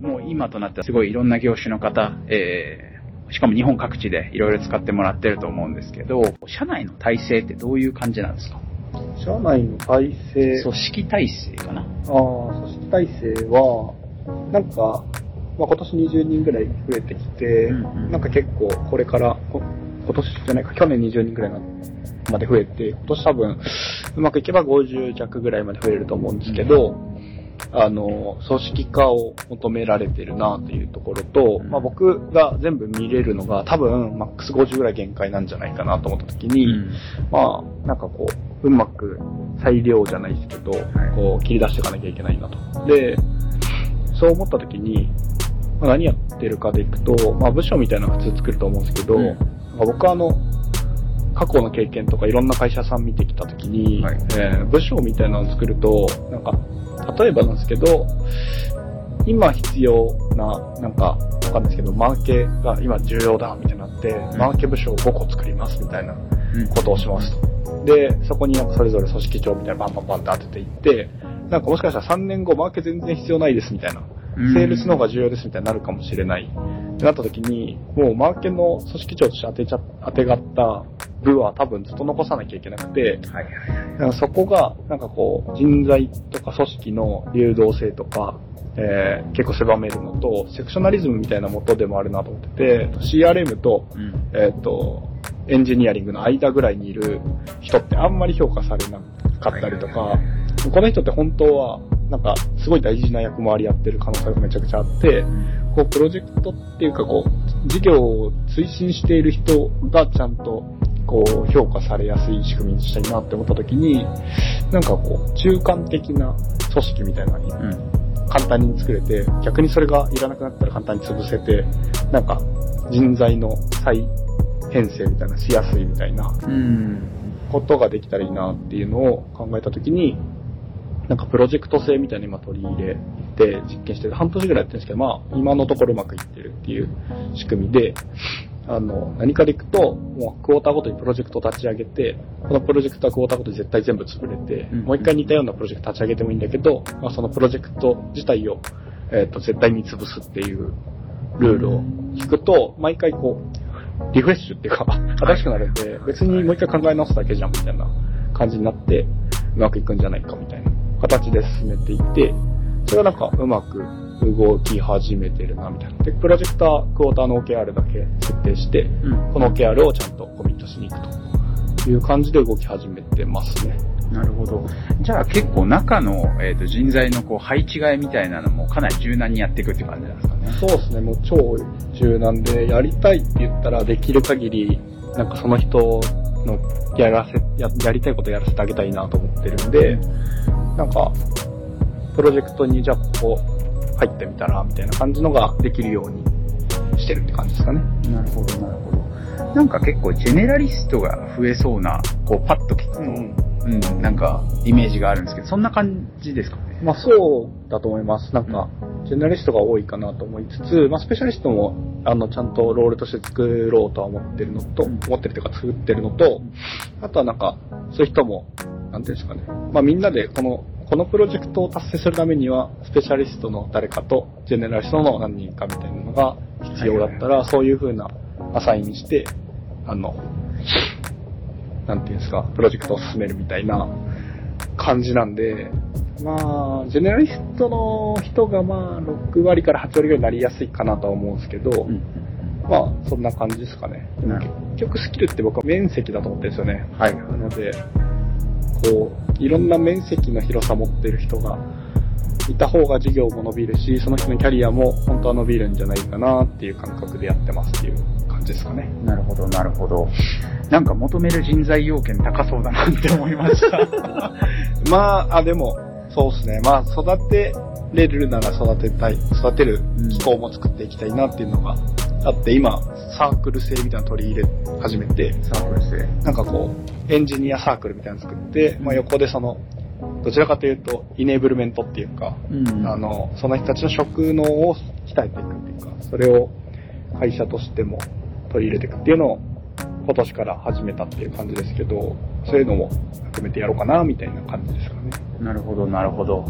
もう今となってはすごいいろんな業種の方、えー、しかも日本各地でいろいろ使ってもらってると思うんですけど、社内の体制ってどういう感じなんですか？社内の体制、組織体制かな？ああ、組織体制は、なんか、まあ、今年20人ぐらい増えてきて、うんうん、なんか結構これから、今年じゃないか、去年20人ぐらいまで増えて、今年多分、うまくいけば50弱ぐらいまで増えると思うんですけど、あの、組織化を求められてるなというところと、まあ、僕が全部見れるのが多分マックス50ぐらい限界なんじゃないかなと思った時に、うん、まあ、なんかこう、うまく裁量じゃないですけど、こう切り出していかなきゃいけないなと。で、そう思った時に、まあ、何やってるかでいくと、まあ、部署みたいなの普通作ると思うんですけど、うん、まあ、僕はあの、過去の経験とかいろんな会社さん見てきたときに、はい、えー、部署みたいなのを作ると、なんか、例えばなんですけど、今必要な、なんか、わかんないですけど、マーケが今重要だ、みたいになって、うん、マーケ部署を5個作ります、みたいなことをしますと。うん、で、そこになんかそれぞれ組織長みたいなバンバンバンって当てていって、なんかもしかしたら3年後マーケ全然必要ないです、みたいな。セールスの方が重要ですみたいになるかもしれない。ってなった時に、もうマーケの組織長として当てちゃ、当てがった部は多分ずっと残さなきゃいけなくて、はいはい、そこが、なんかこう、人材とか組織の流動性とか、えー、結構狭めるのと、セクショナリズムみたいなもとでもあるなと思ってて、CRM と、うん、えっ、ー、と、エンジニアリングの間ぐらいにいる人ってあんまり評価されなかったりとか、はいはいはい、この人って本当は、なんか、すごい大事な役回りやってる可能性がめちゃくちゃあって、こう、プロジェクトっていうか、こう、事業を推進している人がちゃんとこう、評価されやすい仕組みにしたいなって思った時に、なんかこう、中間的な組織みたいなのに、簡単に作れて、逆にそれがいらなくなったら簡単に潰せて、なんか、人材の再編成みたいなしやすいみたいな、ことができたらいいなっていうのを考えた時に、なんかプロジェクト性みたいな今取り入れて実験してる、半年ぐらいやってるんですけど、まあ今のところうまくいってるっていう仕組みで、あの、何かでいくと、もうクォーターごとにプロジェクトを立ち上げて、このプロジェクトはクォーターごとに絶対全部潰れて、うん、もう一回似たようなプロジェクト立ち上げてもいいんだけど、まあ、そのプロジェクト自体を、えっ、ー、と、絶対に潰すっていうルールを聞くと、毎回こう、リフレッシュっていうか、新しくなるんで、別にもう一回考え直すだけじゃんみたいな感じになって、うまくいくんじゃないかみたいな形で進めていって、それがなんかうまく動き始めてるな、みたいな。で、プロジェクター、クォーターの OKR だけ設定して、うん、この OKR をちゃんとコミットしに行くという感じで動き始めてますね。なるほど。じゃあ結構中の、えーと、人材のこう配置換えみたいなのもかなり柔軟にやっていくって感じなんですかね。そうですね。もう超柔軟で、やりたいって言ったらできる限り、なんかその人のやらせ、ややりたいことやらせてあげたいなと思ってるんで、なんか、プロジェクトにじゃあここ入ってみたら、みたいな感じのができるようにしてるって感じですかね。なるほど、なるほど。なんか結構ジェネラリストが増えそうな、こうパッと聞くと、うん、うん、なんかイメージがあるんですけど、そんな感じですかね？まあそうだと思います。なんか、ジェネラリストが多いかなと思いつつ、まあスペシャリストも、あの、ちゃんとロールとして作ろうとは思ってるのと、うん、思ってるというか作ってるのと、あとはなんか、そういう人も、なんていうんですかね。まあみんなでこのこのプロジェクトを達成するためには、スペシャリストの誰かと、ジェネラリストの何人かみたいなのが必要だったら、そういう風なアサインにして、あの、なんていうんですか、プロジェクトを進めるみたいな感じなんで、まあ、ジェネラリストの人がまあ、6割から8割ぐらいになりやすいかなとは思うんですけど、うん、まあ、そんな感じですかね。結局スキルって僕は面積だと思ってるんですよね。はい。なので、こう、いろんな面積の広さ持ってる人がいた方が事業も伸びるし、その人のキャリアも本当は伸びるんじゃないかなっていう感覚でやってますっていう感じですかね。なるほど、なるほど。なんか求める人材要件高そうだなって思いました。まあ、あ、でも、そうですね。まあ、育てれるなら育てたい、育てる機構も作っていきたいなっていうのがあって、今、サークル制みたいなの取り入れ始めて、サークル制なんかこう、エンジニアサークルみたいなの作って、まあ横でその、どちらかというと、イネーブルメントっていうか、うん、あの、その人たちの職能を鍛えていくっていうか、それを会社としても取り入れていくっていうのを、今年から始めたっていう感じですけど、そういうのも含めてやろうかな、みたいな感じですかね。なるほど、なるほど。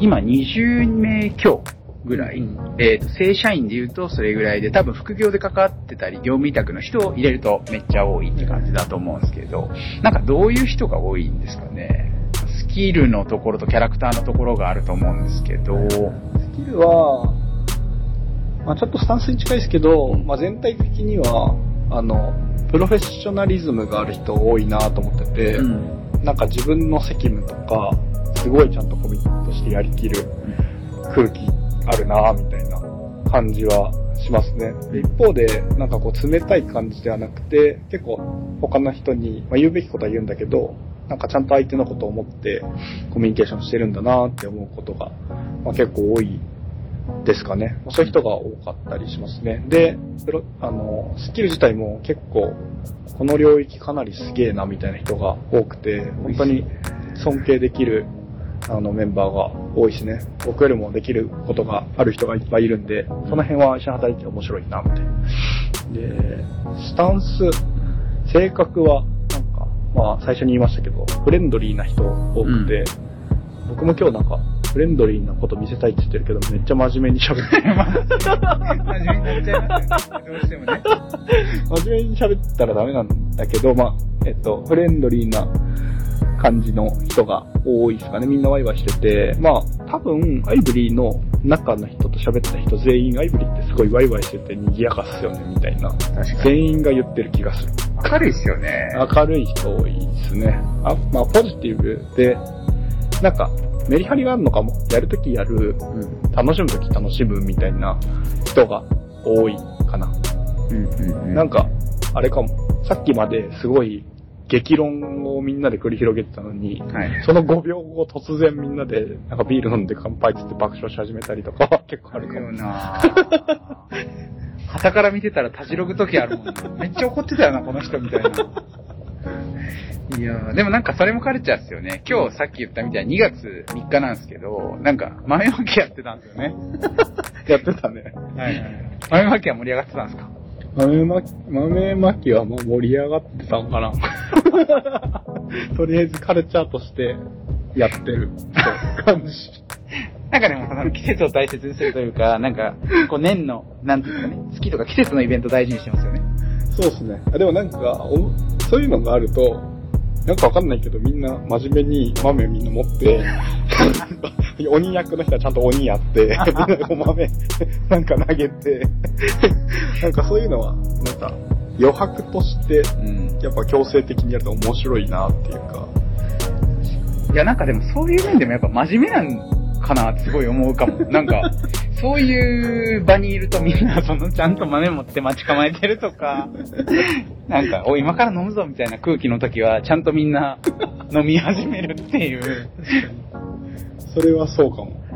今20名強ぐらい。うんえっ、と、正社員で言うとそれぐらいで、多分副業で関わってたり、業務委託の人を入れるとめっちゃ多いって感じだと思うんですけど、なんかどういう人が多いんですかね？スキルのところとキャラクターのところがあると思うんですけど、スキルは、まあちょっとスタンスに近いですけど、うん。まあ全体的には、あの、プロフェッショナリズムがある人多いなと思ってて、うん。なんか自分の責務とか、すごいちゃんとコミットしてやりきる空気あるなみたいな感じはしますね。一方で、なんかこう冷たい感じではなくて、結構他の人に、まあ、言うべきことは言うんだけど、なんかちゃんと相手のことを思ってコミュニケーションしてるんだなって思うことが、まあ、結構多いですかね。そういう人が多かったりしますね。で、プロあの、スキル自体も結構、この領域かなりすげえなみたいな人が多くて、本当に尊敬できるあのメンバーが多いしね、僕よりもできることがある人がいっぱいいるんで、その辺は一緒に働いて面白いな、みたいな。で、スタンス、性格は、なんか、まあ最初に言いましたけど、フレンドリーな人多くて、僕も今日なんか、フレンドリーなこと見せたいって言ってるけど、めっちゃ真面目に喋ってる。真面目になっちゃいますよね。どうしてもね。真面目に喋ったらダメなんだけど、まあ、えっと、フレンドリーな感じの人が多いですかね。みんなワイワイしてて、まあ、多分、アイブリーの中の人と喋った人全員、アイブリーってすごいワイワイしてて賑やかっすよね、みたいな。全員が言ってる気がする。明るいっすよね。明るい人多いですね。あ、まあ、ポジティブで、なんか、メリハリがあるのかも。やるときやる、うん。楽しむとき楽しむみたいな人が多いかな。うんうんうん。なんか、あれかも。さっきまですごい激論をみんなで繰り広げてたのに、はい。その5秒後突然みんなでなんかビール飲んで乾杯っつって爆笑し始めたりとか 結構ああるかも。な旗から見てたらたじろぐ時あるもんな。めっちゃ怒ってたよな、この人みたいな。いやーでもなんかそれもカルチャーっすよね。今日さっき言ったみたいに2月3日なんですけど、なんか豆まきやってたんですよね。やってたね。はい。豆まきは盛り上がってたんですか？豆まき、豆まきはもう盛り上がってたのかな とりあえずカルチャーとしてやってる感じ。なんかでもその季節を大切にするというか、なんか、こう年の、なんていうんですかね、月とか季節のイベント大事にしてますよね。そうですね。あでもなんか、おそういうのがあると、なんかわかんないけど、みんな真面目に豆みんな持って、鬼役の人はちゃんと鬼やって、みんなでこう豆なんか投げて、なんかそういうのは、なんか余白として、うん。やっぱ強制的にやると面白いなっていうか、いや、なんかでもそういう面でもやっぱ真面目なんかなってすごい思うかも。なんか、そういう場にいるとみんなそのちゃんと豆持って待ち構えてるとか、なんか、おい、今から飲むぞみたいな空気の時は、ちゃんとみんな飲み始めるっていう。それはそうかも。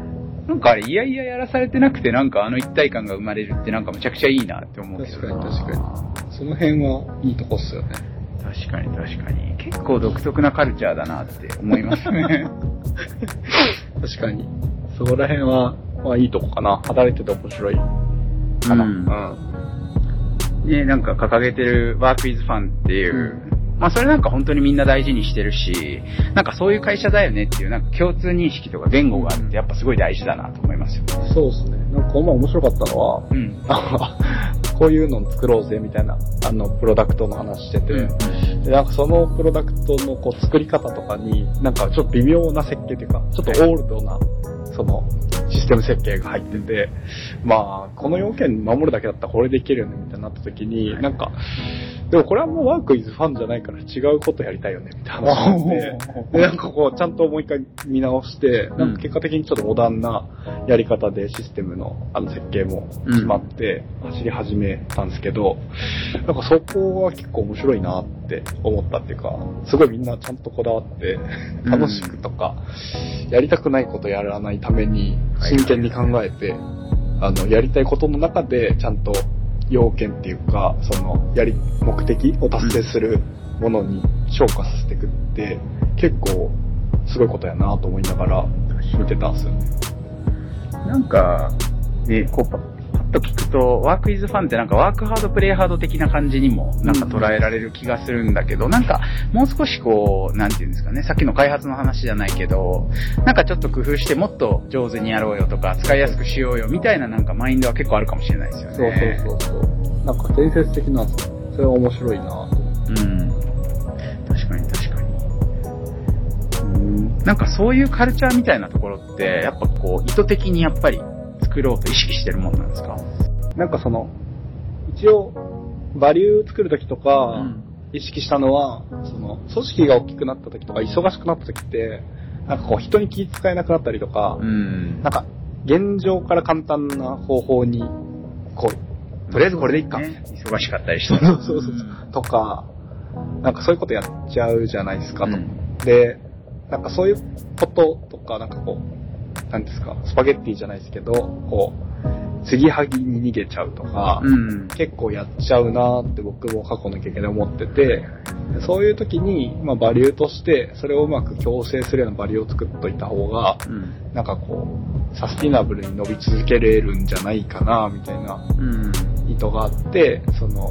なんかあれ、いやいややらされてなくて、なんかあの一体感が生まれるってなんかめちゃくちゃいいなって思うけど確かにな確かに。その辺はいいとこっすよね。確かに確かに。結構独特なカルチャーだなって思いますね。確かに。そこら辺は、まあいいとこかな。働いてて面白いかな。うんね、なんか掲げてる Work with Fun っていう、まあそれなんか本当にみんな大事にしてるし、なんかそういう会社だよねっていうなんか共通認識とか言語があるってやっぱすごい大事だなと思いますよ。そうですね。なんかこの前面白かったのは、うん。あこういうの作ろうぜみたいな、あの、プロダクトの話してて、でなんかそのプロダクトのこう作り方とかに、なんかちょっと微妙な設計というか、ちょっとオールドな、その、システム設計が入ってて、まあ、この要件守るだけだったらこれでいけるよね、みたいになった時に、なんか、でもこれはもうワークイズファンじゃないから違うことやりたいよね、みたいな話になって、で、なんかこう、ちゃんともう一回見直して、なんか結果的にちょっとモダンなやり方でシステムのあの設計も決まって走り始めたんですけど、なんかそこは結構面白いなって思ったっていうか、すごいみんなちゃんとこだわって、うん。楽しくとか、やりたくないことやらないために真剣に考えて、あの、やりたいことの中でちゃんと要件っていうか、その、やり、目的を達成するものに昇華させていくって、結構すごいことやなと思いながら見てたんですよね。なんか、ね、こう、と聞くと、ワークイズファンってなんかワークハード、プレイハード的な感じにもなんか捉えられる気がするんだけど、なんかもう少しこう、なんていうんですかね、さっきの開発の話じゃないけど、なんかちょっと工夫してもっと上手にやろうよとか、使いやすくしようよみたいななんかマインドは結構あるかもしれないですよね。そうそうそうそう。なんか伝説的なんですよ。それは面白いなと思って。うん。確かに確かに。うん。なんかそういうカルチャーみたいなところって、やっぱこう、意図的にやっぱり作ろうと意識してるもんなんですか？なんかその、一応、バリュー作るときとか、意識したのは、その、組織が大きくなったときとか、忙しくなったときって、なんかこう、人に気遣えなくなったりとか、うん。なんか、現状から簡単な方法に、こう、とりあえずこれでいいか、ね忙しかったりして。そうそうそうとか、なんかそういうことやっちゃうじゃないですかと。うんで、なんかそういうこととか、なんかこう、なんですか、スパゲッティじゃないですけど、こう、継ぎはぎに逃げちゃうとか、うん。結構やっちゃうなーって僕も過去の経験で思ってて、そういう時に、まあバリューとして、それをうまく強制するようなバリューを作っといた方が、うん。なんかこう、サスティナブルに伸び続けれるんじゃないかな、みたいなうん。意図があって、その、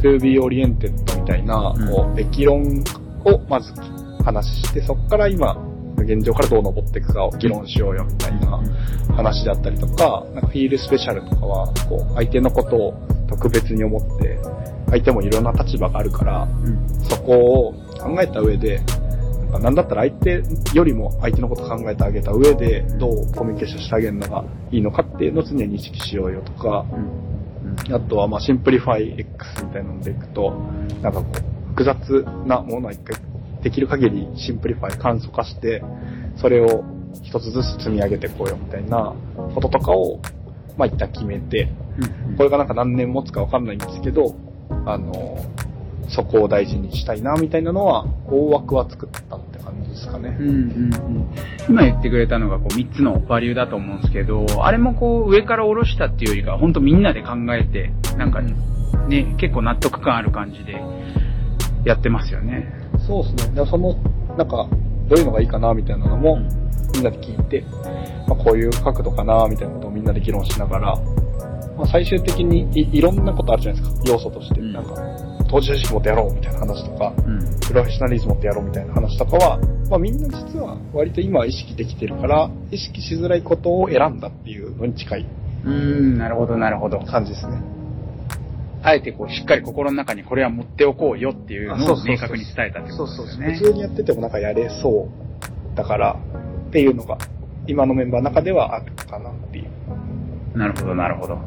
to be oriented みたいな、うんこう、べき論をまず話して、そこから今、現状からどう登っていくかを議論しようよみたいな話であったりとか、なんかフィールスペシャルとかは、こう、相手のことを特別に思って、相手もいろんな立場があるから、そこを考えた上で、なんだったら相手よりも相手のこと考えてあげた上で、どうコミュニケーションしてあげるのがいいのかっていうのを常に意識しようよとか、あとはまあシンプリファイ X みたいなのでいくと、なんかこう、複雑なものは一回できる限り simplify 簡素化して、それを一つずつ積み上げていこうよみたいなこととかを、まあ一旦決めて、これがなんか何年持つかわかんないんですけど、あの、そこを大事にしたいなみたいなのは、大枠は作ったって感じですかねう。んうんうん今言ってくれたのがこう3つのバリューだと思うんですけど、あれもこう上から下ろしたっていうよりか、本当みんなで考えて、なんかね、結構納得感ある感じでやってますよね。そうですね。でその、なんか、どういうのがいいかなみたいなのも、うんみんなで聞いて、まあ、こういう角度かなみたいなことをみんなで議論しながら、まあ、最終的にいいろんなことあるじゃないですか、要素として。うんなんか、当事者意識持ってやろうみたいな話とか、うん。プロフェッショナリズム持ってやろうみたいな話とかは、まあみんな実は割と今は意識できてるから、意識しづらいことを選んだっていうのに近いうん、なるほどなるほど。感じですね。あえてこうしっかり心の中にこれは持っておこうよっていうのを明確に伝えたってことですよね。普通にやっててもなんかやれそうだからっていうのが今のメンバーの中ではあるかなっていう。なるほど、なるほど。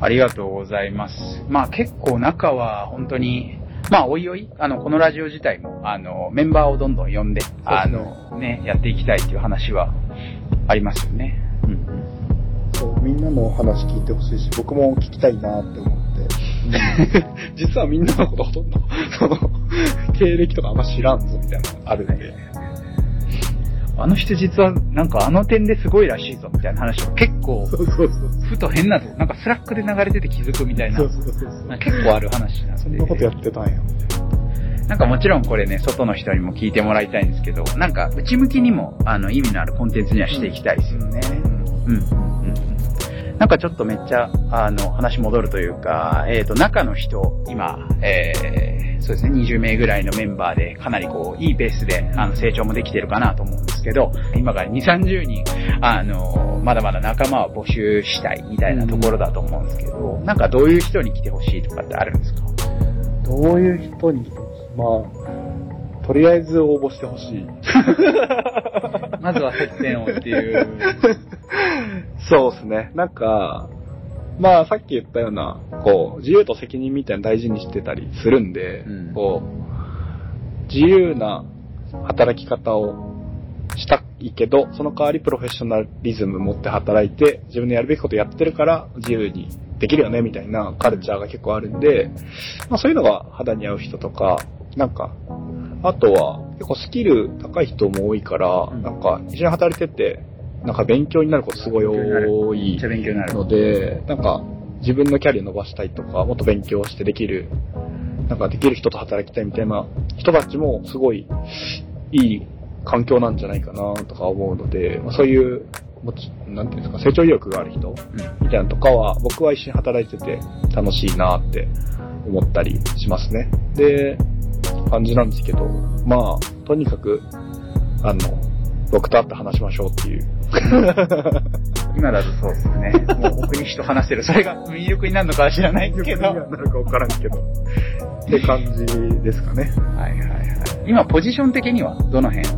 ありがとうございます。まあ結構中は本当に、まあおいおい、あの、このラジオ自体も、あの、メンバーをどんどん呼んで、あの、ね、やっていきたいっていう話はありますよね。うん。そう、みんなの話聞いてほしいし、僕も聞きたいなって思って。実はみんなのことほとんど、その、経歴とかあんま知らんぞみたいなのがあるんで。あの人実はなんかあの点ですごいらしいぞみたいな話を結構、そうそうそう。ふと変なとこ、なんか Slack で流れてて気づくみたいな、そうそうそうなんか結構ある話なんで。そんなことやってたんや、みたいな。なんかもちろんこれね、外の人にも聞いてもらいたいんですけど、なんか内向きにもあの意味のあるコンテンツにはしていきたいですよね。うん。うん。うん。なんかちょっとめっちゃ、あの、話戻るというか、えっ、と、中の人、今、えー、そうですね、20名ぐらいのメンバーで、かなりこう、いいペースで、あの、成長もできてるかなと思うんですけど、今から2、30人、あの、まだまだ仲間を募集したいみたいなところだと思うんですけど、なんかどういう人に来てほしいとかってあるんですか？どういう人に来てほしいまあ、とりあえず応募してほしい。まずは接点をっていう。そうですね。なんか、まあさっき言ったような、こう、自由と責任みたいなの大事にしてたりするんで、うんこう、自由な働き方をしたいけど、その代わりプロフェッショナリズム持って働いて、自分のやるべきことやってるから自由にできるよね、みたいなカルチャーが結構あるんで、まあそういうのが肌に合う人とか、なんか、あとは結構スキル高い人も多いから、うんなんか一緒に働いてて、なんか勉強になることすごい多めい。ので、なんか自分のキャリア伸ばしたいとか、もっと勉強してできる、なんかできる人と働きたいみたいな人たちもすごいいい環境なんじゃないかなとか思うので、まあ、そういうなんていうんですか、成長意欲がある人みたいなのとかは、僕は一緒に働いてて楽しいなって思ったりしますね。で、感じなんですけど、まあ、とにかく、あの、僕と会って話しましょうっていう。今だとそうですね。もう僕に人話せる。それが魅力になるのかは知らないけど。なるか分からんけど。って感じですかね。はいはいはい。今、ポジション的にはどの辺？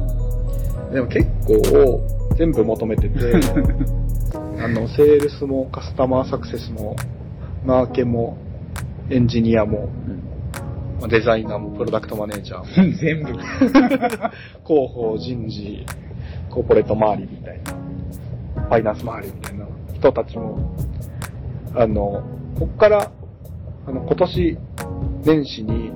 でも結構、全部求めてて、あの、セールスもカスタマーサクセスも、マーケも、エンジニアも、まあデザイナーも、プロダクトマネージャーも、全部。広報、人事、コーポレート周りみたいな、ファイナンス周りみたいな人たちも、あの、こっから、あの、今年、年始に、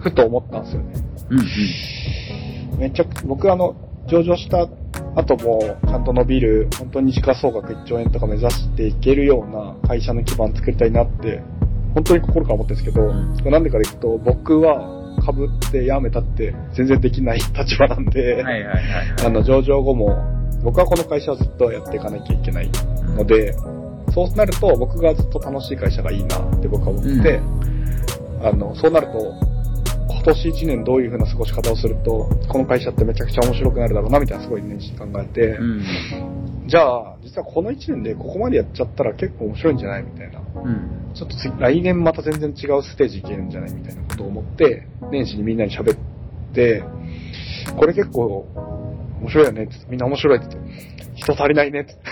ふと思ったんですよね。うんうん。めっちゃ、僕あの、上場した後も、ちゃんと伸びる、本当に時価総額1兆円とか目指していけるような会社の基盤作りたいなって、本当に心から思ってるんですけど、うんでかでいくと、僕は株ってやめたって全然できない立場なんで、はいはいはい。あの、上場後も、僕はこの会社をずっとやっていかなきゃいけないので、そうなると僕がずっと楽しい会社がいいなって僕は思って、あの、そうなると、今年1年どういう風な過ごし方をすると、この会社ってめちゃくちゃ面白くなるだろうなみたいなすごい年始に考えて、うん。じゃあ、実はこの1年でここまでやっちゃったら結構面白いんじゃないみたいな。うん。ちょっと次、来年また全然違うステージ行けるんじゃないみたいなことを思って、年始にみんなに喋って、これ結構面白いよねってみんな面白いって言って、人足りないねって。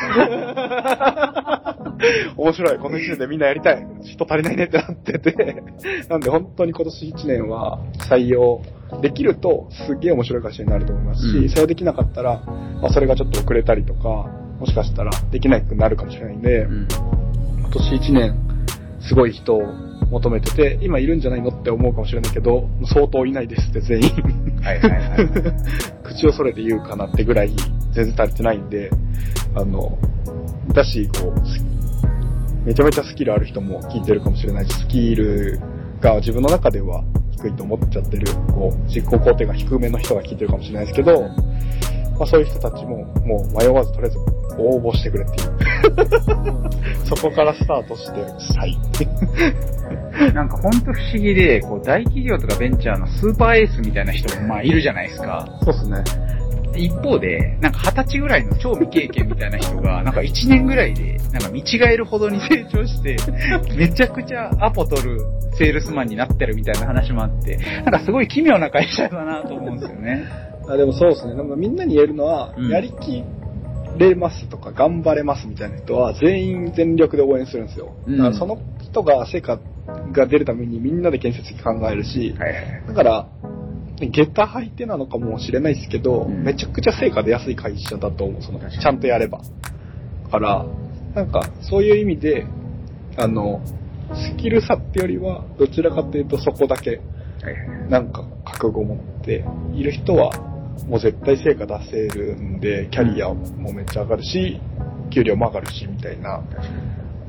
面白い。この1年でみんなやりたい。人足りないねってなってて。なんで本当に今年1年は採用できるとすっげえ面白い会社になると思いますし、うん採用できなかったら、まあ、それがちょっと遅れたりとか、もしかしたらできなくなるかもしれないんで、うん。今年1年、すごい人を求めてて、今いるんじゃないのって思うかもしれないけど、相当いないですって全員。はいはいはいはい。口をそれて言うかなってぐらい全然足りてないんで、あの、だし、こう、すめちゃめちゃスキルある人も聞いてるかもしれないし、スキルが自分の中では低いと思っちゃってる、こう、実行工程が低めの人が聞いてるかもしれないですけど、まあそういう人たちももう迷わずとりあえず応募してくれっていう。そこからスタートして、はい。なんかほんと不思議で、こう大企業とかベンチャーのスーパーエースみたいな人もまあいるじゃないですか。そうですね。一方で、なんか二十歳ぐらいの超未経験みたいな人が、なんか一年ぐらいで、なんか見違えるほどに成長して、めちゃくちゃアポ取るセールスマンになってるみたいな話もあって、なんかすごい奇妙な会社だなと思うんですよね。あでもそうですね。なんかみんなに言えるのは、うんやりきれますとか頑張れますみたいな人は全員全力で応援するんですよ。うんだからその人が成果が出るためにみんなで建設的に考えるし、はいはい。だから、下駄履いてなのかもしれないですけど、うんめちゃくちゃ成果出やすい会社だと思う。その確かにちゃんとやれば。だから、なんかそういう意味で、あの、スキル差ってよりは、どちらかというとそこだけはいはい。なんか覚悟持っている人は、もう絶対成果出せるんで、キャリアもめっちゃ上がるし、給料も上がるし、みたいな。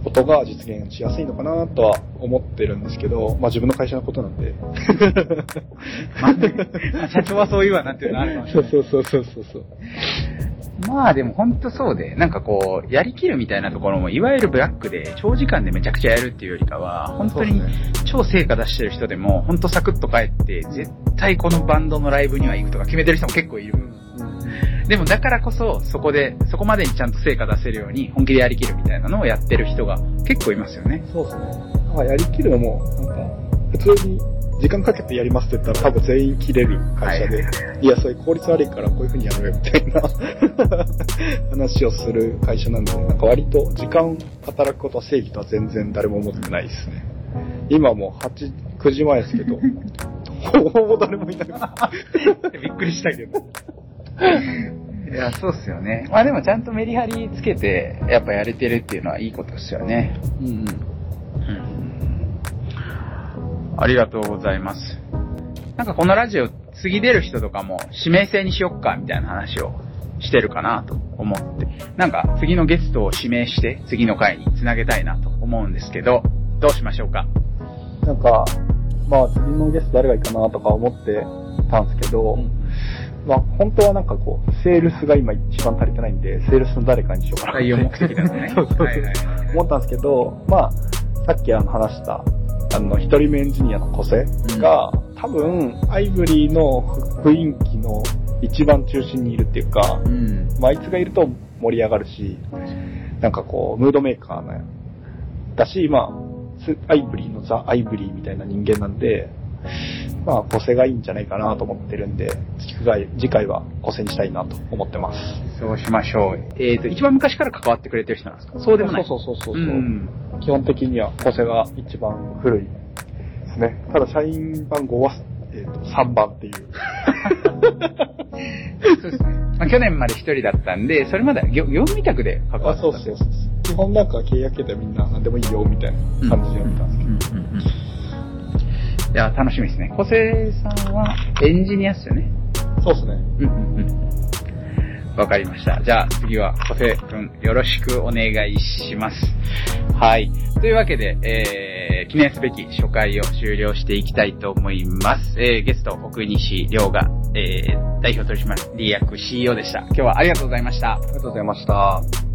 ことが実現しやすいのかなとは思ってるんですけど、まあ自分の会社のことなんで。まあねまあ社長はそういうわなっていうのはあるかもしれない。そうそうそうそうそう。まあでも本当そうで、なんかこう、やりきるみたいなところも、いわゆるブラックで長時間でめちゃくちゃやるっていうよりかは、本当に超成果出してる人でも、本当サクッと帰って、絶対このバンドのライブには行くとか決めてる人も結構いる。でもだからこそ、そこで、そこまでにちゃんと成果出せるように本気でやりきるみたいなのをやってる人が結構いますよね。そうですね。まあやりきるのも、なんか、普通に時間かけてやりますって言ったら多分全員切れる会社で、はいいや、それ効率悪いからこういう風にやるよみたいな 話をする会社なんで、なんか割と時間働くことは正義とは全然誰も思ってないですね。今もう8、9時前ですけど、ほぼ誰もいなくて。びっくりしたけど。いや、そうっすよね。まあでもちゃんとメリハリつけて、やっぱやれてるっていうのはいいことですよね。うんうん。ありがとうございます。なんかこのラジオ次出る人とかも指名制にしよっかみたいな話をしてるかなと思って。なんか次のゲストを指名して次の回につなげたいなと思うんですけど、どうしましょうか？なんか、まあ次のゲスト誰がいいかなとか思ってたんですけど、まあ本当はなんかこう、セールスが今一番足りてないんで、セールスの誰かにしようかなって。採用目的だとね。そうそうそう。はいはいはい思ったんですけど、まあ、さっきあの話した、あの、一人目エンジニアの個性が、多分、アイブリーの雰囲気の一番中心にいるっていうか、うん。まあ、あいつがいると盛り上がるし、なんかこう、ムードメーカーな、だし、まあ、スアイブリーのザ・アイブリーみたいな人間なんで、まあ、個性がいいんじゃないかなと思ってるんで、次回次回は個性にしたいなと思ってます。そうしましょう。えっ、と、一番昔から関わってくれてる人なんですか？そうでもない。そうそうそうそう。ん。基本的には個性が一番古いですね。ただ、社員番号は、えーと3番っていう。そうですね。まあ、去年まで一人だったんで、それまでは業業務委託で関わってたあそうそうそう。基本なんか契約形態みんな何でもいいよみたいな感じでやってたんですけど。うんうんうんいや、楽しみですね。小瀬さんはエンジニアっすよね。そうですね。うんうんうん。わかりました。じゃあ次は小瀬くんよろしくお願いします。はい。というわけで、えー、記念すべき初回を終了していきたいと思います。えー、ゲスト、奥西亮が、えー、代表取締役 CEO でした。今日はありがとうございました。ありがとうございました。